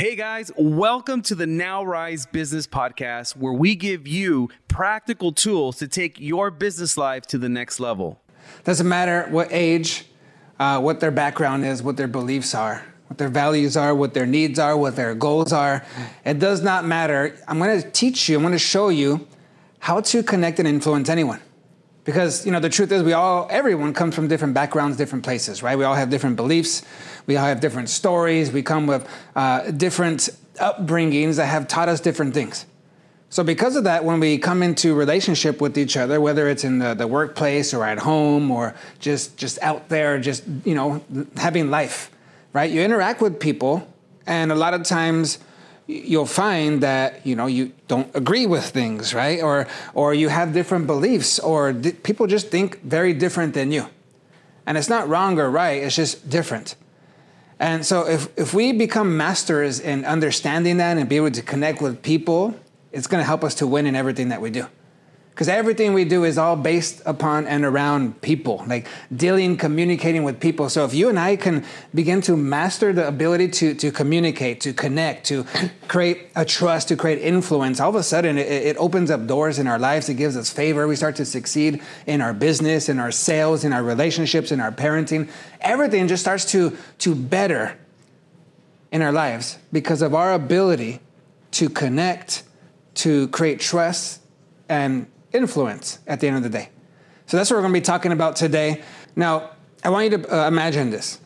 Hey guys, welcome to the Now Rise Business Podcast, where we give you practical tools to take your business life to the next level. Doesn't matter what age, uh, what their background is, what their beliefs are, what their values are, what their needs are, what their goals are. It does not matter. I'm going to teach you, I'm going to show you how to connect and influence anyone because you know the truth is we all everyone comes from different backgrounds different places right? We all have different beliefs. We all have different stories. We come with uh, different upbringings that have taught us different things. So because of that when we come into relationship with each other whether it's in the, the workplace or at home or just just out there just you know having life right? You interact with people and a lot of times you'll find that you know you don't agree with things right? Or or you have different beliefs or th- people just think very different than you. And it's not wrong or right it's just different. And so if if we become masters in understanding that and be able to connect with people it's going to help us to win in everything that we do because everything we do is all based upon and around people, like dealing, communicating with people. So if you and I can begin to master the ability to, to communicate, to connect, to create a trust, to create influence, all of a sudden it, it opens up doors in our lives. It gives us favor. We start to succeed in our business, in our sales, in our relationships, in our parenting. Everything just starts to, to better in our lives because of our ability to connect, to create trust, and influence at the end of the day. So that's what we're going to be talking about today. Now, I want you to uh, imagine this.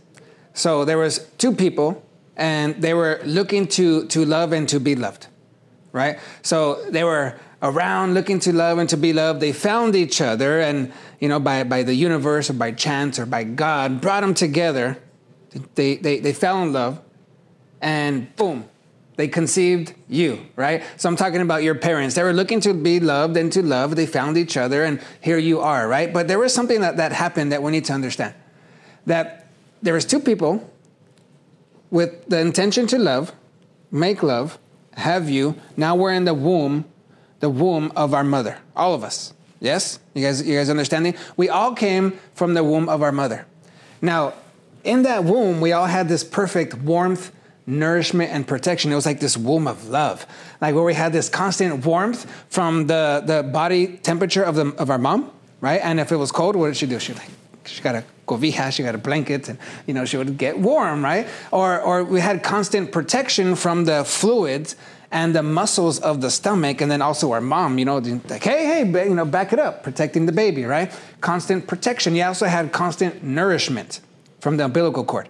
So there was two people and they were looking to to love and to be loved. Right? So they were around looking to love and to be loved. They found each other and you know by by the universe or by chance or by God brought them together. They they they fell in love and boom, they conceived you, right? So I'm talking about your parents. They were looking to be loved and to love. They found each other, and here you are, right? But there was something that, that happened that we need to understand. That there was two people with the intention to love, make love, have you. Now we're in the womb, the womb of our mother. All of us. Yes? You guys, you guys understanding? We all came from the womb of our mother. Now, in that womb, we all had this perfect warmth nourishment and protection. It was like this womb of love, like where we had this constant warmth from the, the body temperature of, the, of our mom, right? And if it was cold, what did she do? She like, she got a cobija, she got a blanket, and you know she would get warm, right? Or or we had constant protection from the fluids and the muscles of the stomach, and then also our mom, you know, like hey hey, you know, back it up, protecting the baby, right? Constant protection. You also had constant nourishment from the umbilical cord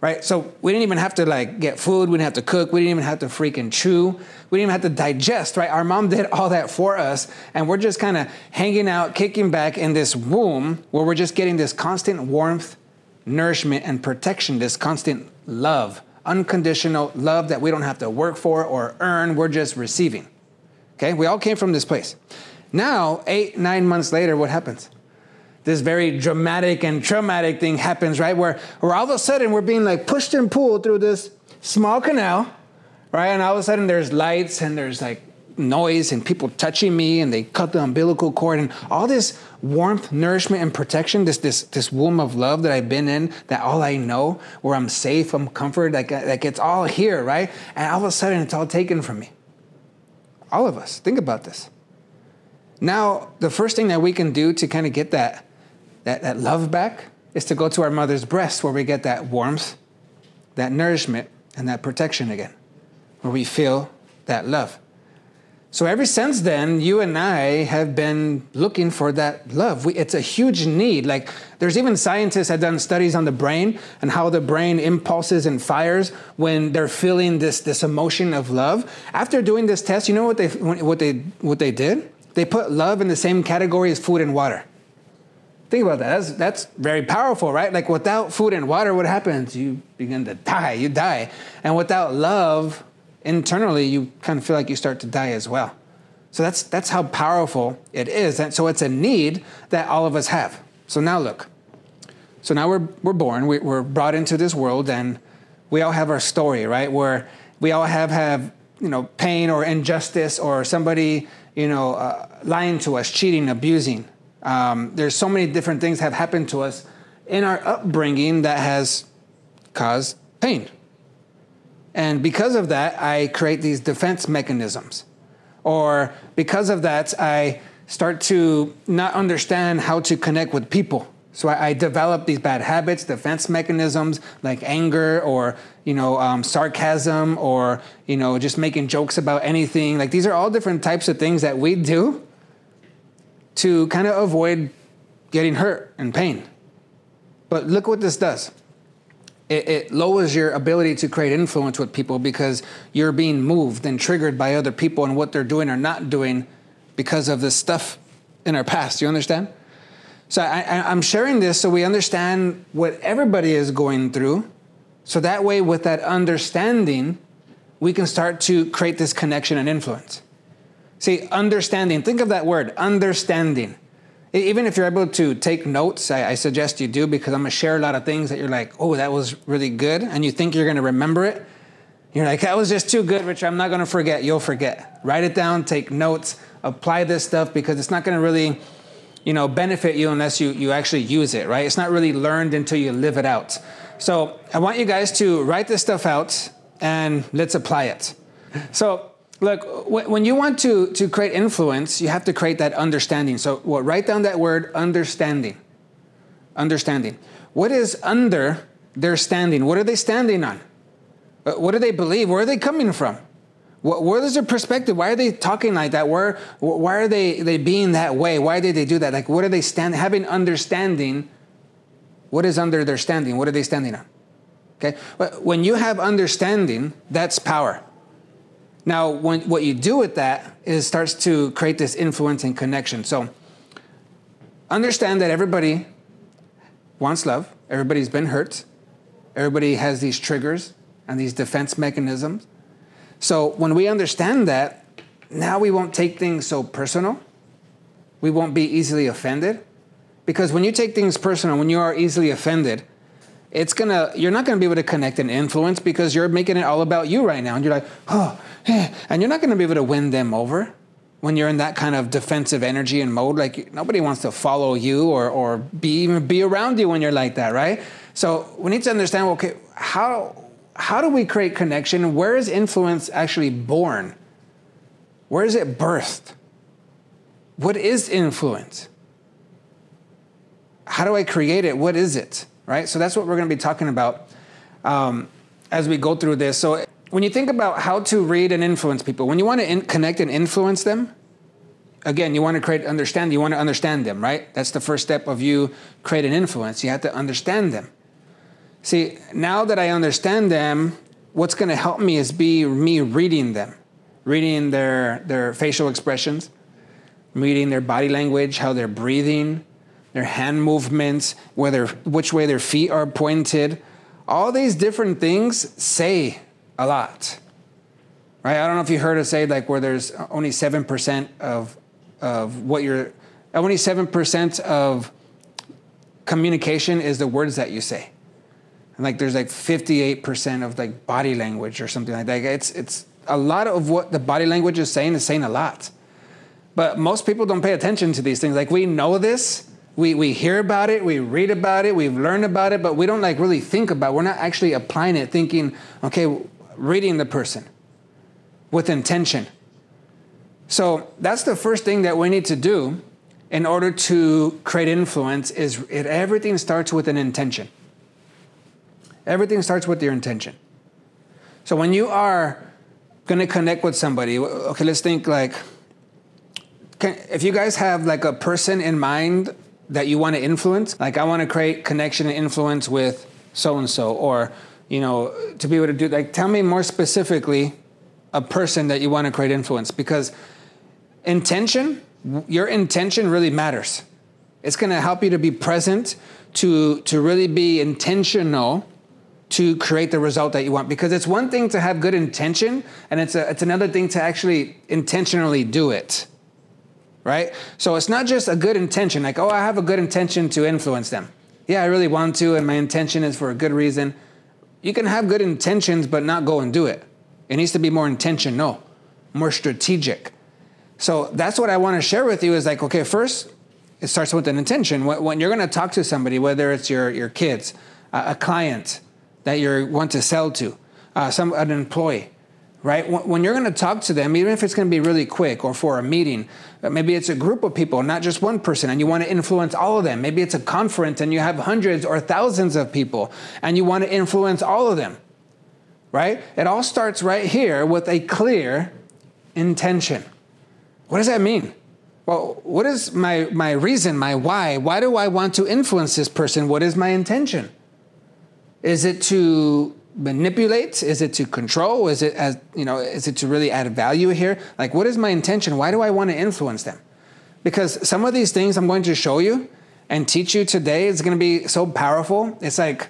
right? So we didn't even have to like get food. We didn't have to cook. We didn't even have to freaking chew. We didn't even have to digest, right? Our mom did all that for us. And we're just kind of hanging out, kicking back in this womb where we're just getting this constant warmth, nourishment, and protection, this constant love, unconditional love that we don't have to work for or earn. We're just receiving. Okay? We all came from this place. Now, eight, nine months later, what happens? This very dramatic and traumatic thing happens, right? Where, where all of a sudden we're being like pushed and pulled through this small canal, right? And all of a sudden there's lights and there's like noise and people touching me and they cut the umbilical cord and all this warmth, nourishment, and protection, this this this womb of love that I've been in, that all I know, where I'm safe, I'm comforted, like uh, like it's all here, right? And all of a sudden it's all taken from me. All of us. Think about this. Now, the first thing that we can do to kind of get that that, that love back is to go to our mother's breast where we get that warmth, that nourishment, and that protection again, where we feel that love. So, ever since then, you and I have been looking for that love. We, it's a huge need. Like, there's even scientists have done studies on the brain and how the brain impulses and fires when they're feeling this, this emotion of love. After doing this test, you know what they, what, they, what they did? They put love in the same category as food and water. Think about that. That's, that's very powerful, right? Like without food and water, what happens? You begin to die. You die. And without love, internally, you kind of feel like you start to die as well. So that's, that's how powerful it is. And so it's a need that all of us have. So now look. So now we're, we're born, we, we're brought into this world, and we all have our story, right? Where we all have, have you know, pain or injustice or somebody, you know, uh, lying to us, cheating, abusing um, there's so many different things have happened to us in our upbringing that has caused pain. And because of that, I create these defense mechanisms. Or because of that, I start to not understand how to connect with people. So I, I develop these bad habits, defense mechanisms like anger or you know um, sarcasm or you know just making jokes about anything. Like these are all different types of things that we do to kind of avoid getting hurt and pain. But look what this does. It, it, lowers your ability to create influence with people because you're being moved and triggered by other people and what they're doing or not doing because of this stuff in our past. You understand? So I, am sharing this so we understand what everybody is going through. So that way, with that understanding, we can start to create this connection and influence. See, understanding, think of that word, understanding. Even if you're able to take notes, I, I suggest you do because I'm gonna share a lot of things that you're like, oh, that was really good, and you think you're gonna remember it. You're like, that was just too good, Rich. I'm not gonna forget. You'll forget. Write it down, take notes, apply this stuff because it's not gonna really, you know, benefit you unless you, you actually use it, right? It's not really learned until you live it out. So I want you guys to write this stuff out and let's apply it. So look, when you want to, to create influence, you have to create that understanding. So what, write down that word understanding. Understanding. What is under their standing? What are they standing on? Uh, what do they believe? Where are they coming from? Where is their perspective? Why are they talking like that? Where, why are they, they being that way? Why did they do that? Like, what are they stand, having understanding? What is under their standing? What are they standing on? Okay. When you have understanding, that's power. Now, when, what you do with that is starts to create this influence and connection. So understand that everybody wants love. Everybody's been hurt. Everybody has these triggers and these defense mechanisms. So when we understand that, now we won't take things so personal. We won't be easily offended. Because when you take things personal, when you are easily offended, it's gonna you're not gonna be able to connect and influence because you're making it all about you right now. And you're like, oh, and you're not going to be able to win them over when you're in that kind of defensive energy and mode. Like nobody wants to follow you or or be even be around you when you're like that, right? So we need to understand. Okay, how how do we create connection? Where is influence actually born? Where is it birthed? What is influence? How do I create it? What is it? Right. So that's what we're going to be talking about um, as we go through this. So when you think about how to read and influence people, when you want to in- connect and influence them, again, you want to create understand. You want to understand them, right? That's the first step of you create an influence. You have to understand them. See, now that I understand them, what's going to help me is be me reading them, reading their their facial expressions, reading their body language, how they're breathing, their hand movements, whether which way their feet are pointed. All these different things say a lot. Right? I don't know if you heard us say like where there's only 7% of of what you're only 7% of communication is the words that you say. And like there's like 58% of like body language or something like that. It's it's a lot of what the body language is saying is saying a lot. But most people don't pay attention to these things. Like we know this, we, we hear about it, we read about it, we've learned about it, but we don't like really think about it. We're not actually applying it, thinking, okay, reading the person with intention. So that's the first thing that we need to do in order to create influence is it, everything starts with an intention. Everything starts with your intention. So when you are going to connect with somebody, okay, let's think like can, if you guys have like a person in mind that you want to influence, like I want to create connection and influence with so and so or you know, to be able to do like tell me more specifically a person that you want to create influence because intention, your intention really matters. It's going to help you to be present, to to really be intentional to create the result that you want because it's one thing to have good intention and it's a, it's another thing to actually intentionally do it. Right? So it's not just a good intention like oh I have a good intention to influence them. Yeah, I really want to and my intention is for a good reason you can have good intentions but not go and do it. It needs to be more intentional, more strategic. So that's what I want to share with you is like, okay, first, it starts with an intention. When you're going to talk to somebody, whether it's your, your kids, a client that you want to sell to, uh, some an employee, right? When, you're going to talk to them, even if it's going to be really quick or for a meeting, uh, maybe it's a group of people, not just one person, and you want to influence all of them. Maybe it's a conference and you have hundreds or thousands of people, and you want to influence all of them, right? It all starts right here with a clear intention. What does that mean? Well, what is my, my reason, my why? Why do I want to influence this person? What is my intention? Is it to manipulate? Is it to control? Is it as you know? Is it to really add value here? Like, what is my intention? Why do I want to influence them? Because some of these things I'm going to show you and teach you today is going to be so powerful. It's like,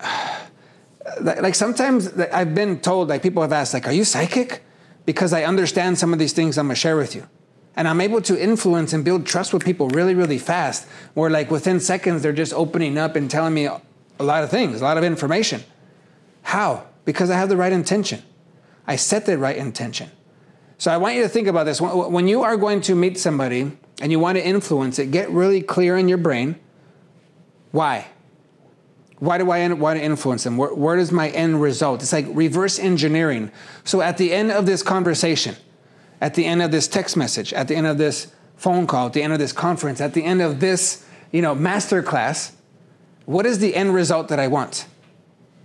like sometimes I've been told, like people have asked, like, "Are you psychic?" Because I understand some of these things I'm gonna share with you. And I'm able to influence and build trust with people really, really fast. Where like within seconds they're just opening up and telling me a lot of things, a lot of information. How? Because I have the right intention. I set the right intention. So I want you to think about this. When you are going to meet somebody and you want to influence it, get really clear in your brain. Why? Why do I want to influence them? Where, where is my end result? It's like reverse engineering. So at the end of this conversation, at the end of this text message, at the end of this phone call, at the end of this conference, at the end of this, you know, master class, what is the end result that I want?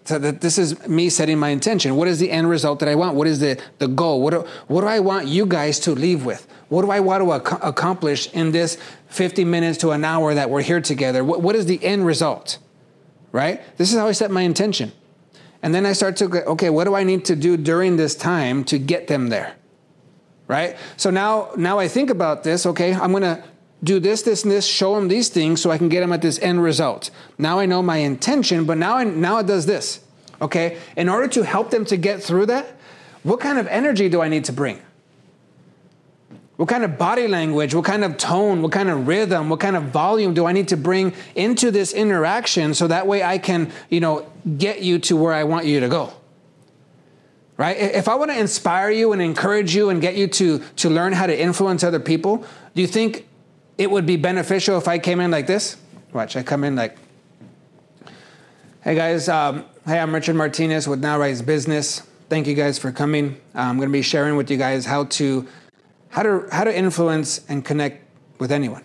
So that this is me setting my intention. What is the end result that I want? What is the, the goal? What do, what do I want you guys to leave with? What do I want to ac- accomplish in this 50 minutes to an hour that we're here together? What, what is the end result? Right? This is how I set my intention. And then I start to go, okay, what do I need to do during this time to get them there? Right? So now now I think about this, okay, I'm to do this, this, and this, show them these things so I can get them at this end result. Now I know my intention, but now, I, now it does this. Okay? In order to help them to get through that, what kind of energy do I need to bring? What kind of body language, what kind of tone, what kind of rhythm, what kind of volume do I need to bring into this interaction so that way I can, you know, get you to where I want you to go? Right? If I want to inspire you and encourage you and get you to to learn how to influence other people, do you think it would be beneficial if I came in like this. Watch, I come in like, hey guys, um, hey, I'm Richard Martinez with Now Rise Business. Thank you guys for coming. Uh, I'm going to be sharing with you guys how to how to how to influence and connect with anyone.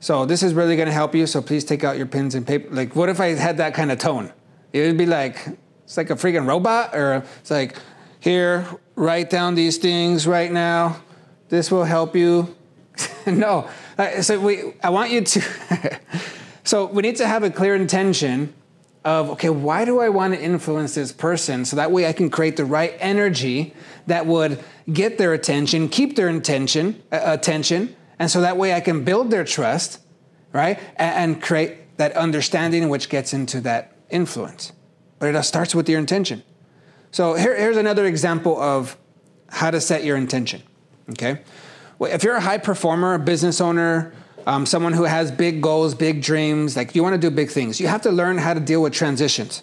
So this is really going to help you. So please take out your pens and paper. Like, what if I had that kind of tone? It would be like it's like a freaking robot, or it's like here, write down these things right now. This will help you. no, uh, so we, I want you to. so we need to have a clear intention of okay, why do I want to influence this person? So that way I can create the right energy that would get their attention, keep their intention, uh, attention, and so that way I can build their trust, right, and, and create that understanding, which gets into that influence. But it all starts with your intention. So here, here's another example of how to set your intention. Okay if you're a high performer, a business owner, um, someone who has big goals, big dreams, like you want to do big things, you have to learn how to deal with transitions.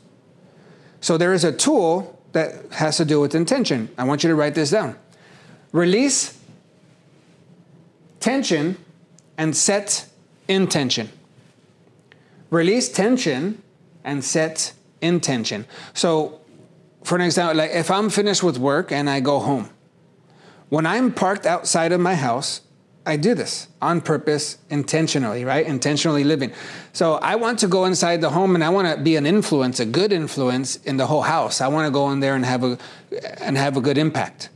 So there is a tool that has to do with intention. I want you to write this down. Release tension and set intention. Release tension and set intention. So, for an example, like if I'm finished with work and I go home, when I'm parked outside of my house, I do this on purpose, intentionally, right? Intentionally living. So I want to go inside the home and I want to be an influence, a good influence in the whole house. I want to go in there and have a and have a good impact,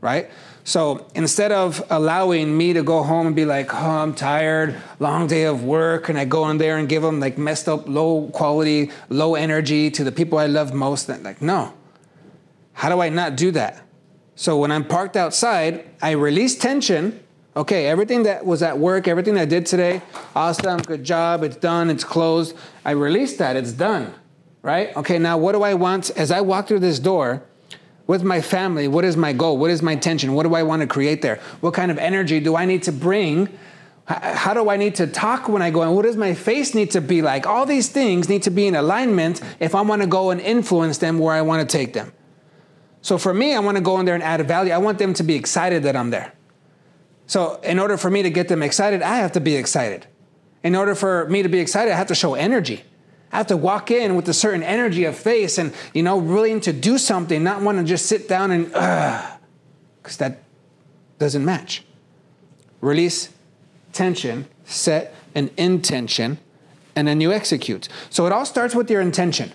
right? So instead of allowing me to go home and be like, oh, I'm tired, long day of work, and I go in there and give them like messed up, low quality, low energy to the people I love most, like, no. How do I not do that? So when I'm parked outside, I release tension. Okay, everything that was at work, everything I did today, awesome, good job, it's done, it's closed. I release that, it's done, right? Okay, now what do I want as I walk through this door with my family? What is my goal? What is my intention? What do I want to create there? What kind of energy do I need to bring? How do I need to talk when I go in? What does my face need to be like? All these things need to be in alignment if I want to go and influence them where I want to take them. So for me, I want to go in there and add a value. I want them to be excited that I'm there. So in order for me to get them excited, I have to be excited. In order for me to be excited, I have to show energy. I have to walk in with a certain energy of face and, you know, willing to do something, not want to just sit down and, because that doesn't match. Release tension, set an intention, and then you execute. So it all starts with your intention.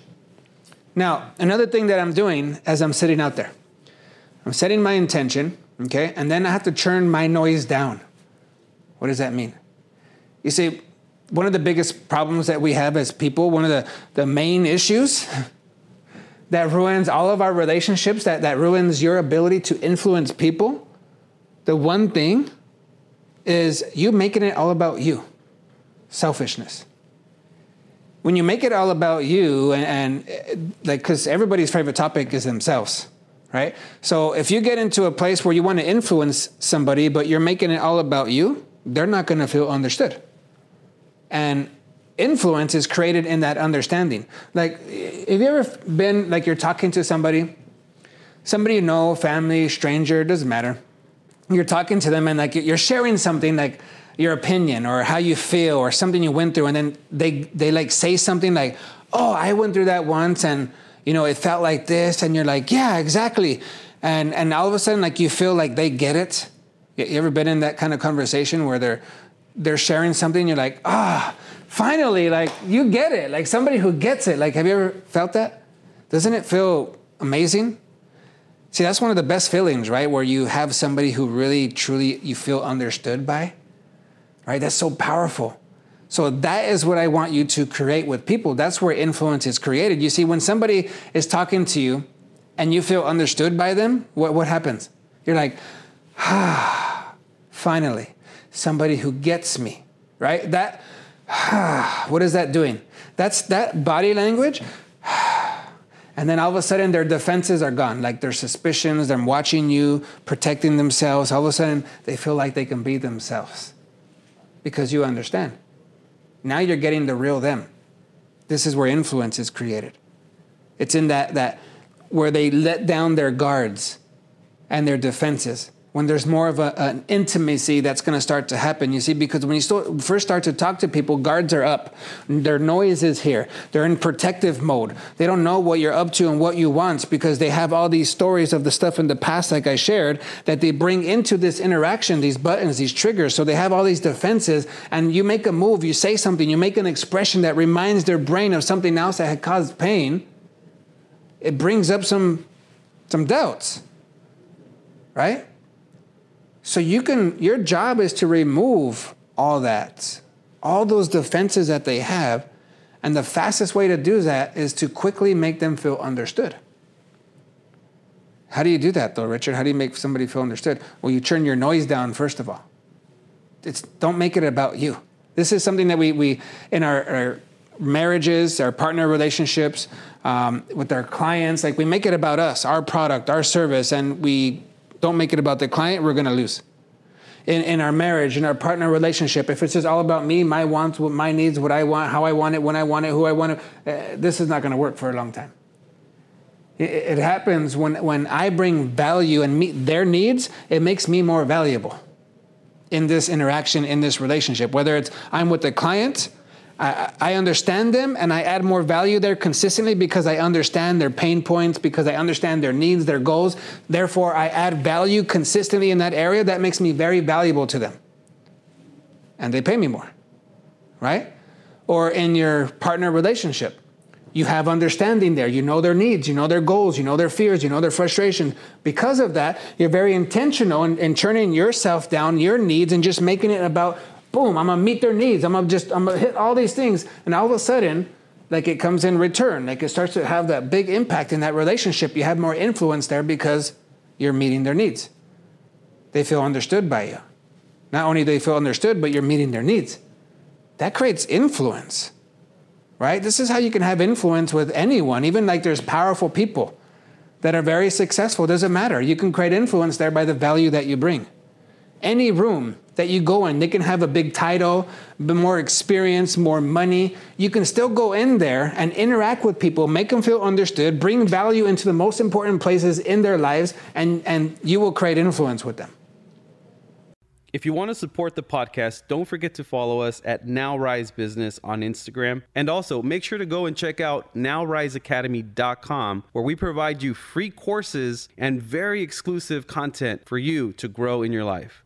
Now, another thing that I'm doing as I'm sitting out there, I'm setting my intention, okay, and then I have to turn my noise down. What does that mean? You see, one of the biggest problems that we have as people, one of the, the main issues that ruins all of our relationships, that, that ruins your ability to influence people, the one thing is you making it all about you selfishness. When you make it all about you, and, and like, because everybody's favorite topic is themselves, right? So if you get into a place where you want to influence somebody, but you're making it all about you, they're not going to feel understood. And influence is created in that understanding. Like, have you ever been like you're talking to somebody, somebody you know, family, stranger, doesn't matter. You're talking to them and like you're sharing something like your opinion or how you feel or something you went through, and then they they like say something like, "Oh, I went through that once, and you know, it felt like this," and you're like, "Yeah, exactly," and and all of a sudden, like you feel like they get it. You ever been in that kind of conversation where they're they're sharing something, you're like, ah, finally, like you get it. Like somebody who gets it. Like, have you ever felt that? Doesn't it feel amazing? See, that's one of the best feelings, right? Where you have somebody who really, truly you feel understood by, right? That's so powerful. So that is what I want you to create with people. That's where influence is created. You see, when somebody is talking to you and you feel understood by them, what, what happens? You're like, ah, finally somebody who gets me, right? That, ah, what is that doing? That's that body language. And then all of a sudden, their defenses are gone, like their suspicions, they're watching you, protecting themselves. All of a sudden, they feel like they can be themselves because you understand. Now you're getting the real them. This is where influence is created. It's in that, that where they let down their guards and their defenses when there's more of a, an intimacy that's going to start to happen. You see, because when you start, first start to talk to people, guards are up. Their noise is here. They're in protective mode. They don't know what you're up to and what you want because they have all these stories of the stuff in the past, like I shared, that they bring into this interaction, these buttons, these triggers. So they have all these defenses, and you make a move, you say something, you make an expression that reminds their brain of something else that had caused pain. It brings up some, some doubts, right? So you can your job is to remove all that, all those defenses that they have, and the fastest way to do that is to quickly make them feel understood. How do you do that though, Richard? How do you make somebody feel understood? Well, you turn your noise down first of all. It's don't make it about you. This is something that we we in our, our marriages, our partner relationships, um, with our clients, like we make it about us, our product, our service, and we don't make it about the client, we're going to lose. In, in our marriage, in our partner relationship, if it's just all about me, my wants, what my needs, what I want, how I want it, when I want it, who I want it, uh, this is not going to work for a long time. It, it happens when, when I bring value and meet their needs, it makes me more valuable in this interaction, in this relationship. Whether it's I'm with the client I, I understand them and I add more value there consistently because I understand their pain points, because I understand their needs, their goals. Therefore, I add value consistently in that area. That makes me very valuable to them. And they pay me more, right? Or in your partner relationship, you have understanding there. You know their needs, you know their goals, you know their fears, you know their frustration. Because of that, you're very intentional in, in turning yourself down, your needs, and just making it about boom, I'm gonna meet their needs. I'm gonna just, I'm gonna hit all these things. And all of a sudden, like it comes in return. Like it starts to have that big impact in that relationship. You have more influence there because you're meeting their needs. They feel understood by you. Not only do they feel understood, but you're meeting their needs. That creates influence, right? This is how you can have influence with anyone, even like there's powerful people that are very successful. Doesn't matter. You can create influence there by the value that you bring. Any room that you go in. They can have a big title, more experience, more money. You can still go in there and interact with people, make them feel understood, bring value into the most important places in their lives, and, and you will create influence with them. If you want to support the podcast, don't forget to follow us at Now Rise Business on Instagram. And also make sure to go and check out nowriseacademy.com where we provide you free courses and very exclusive content for you to grow in your life.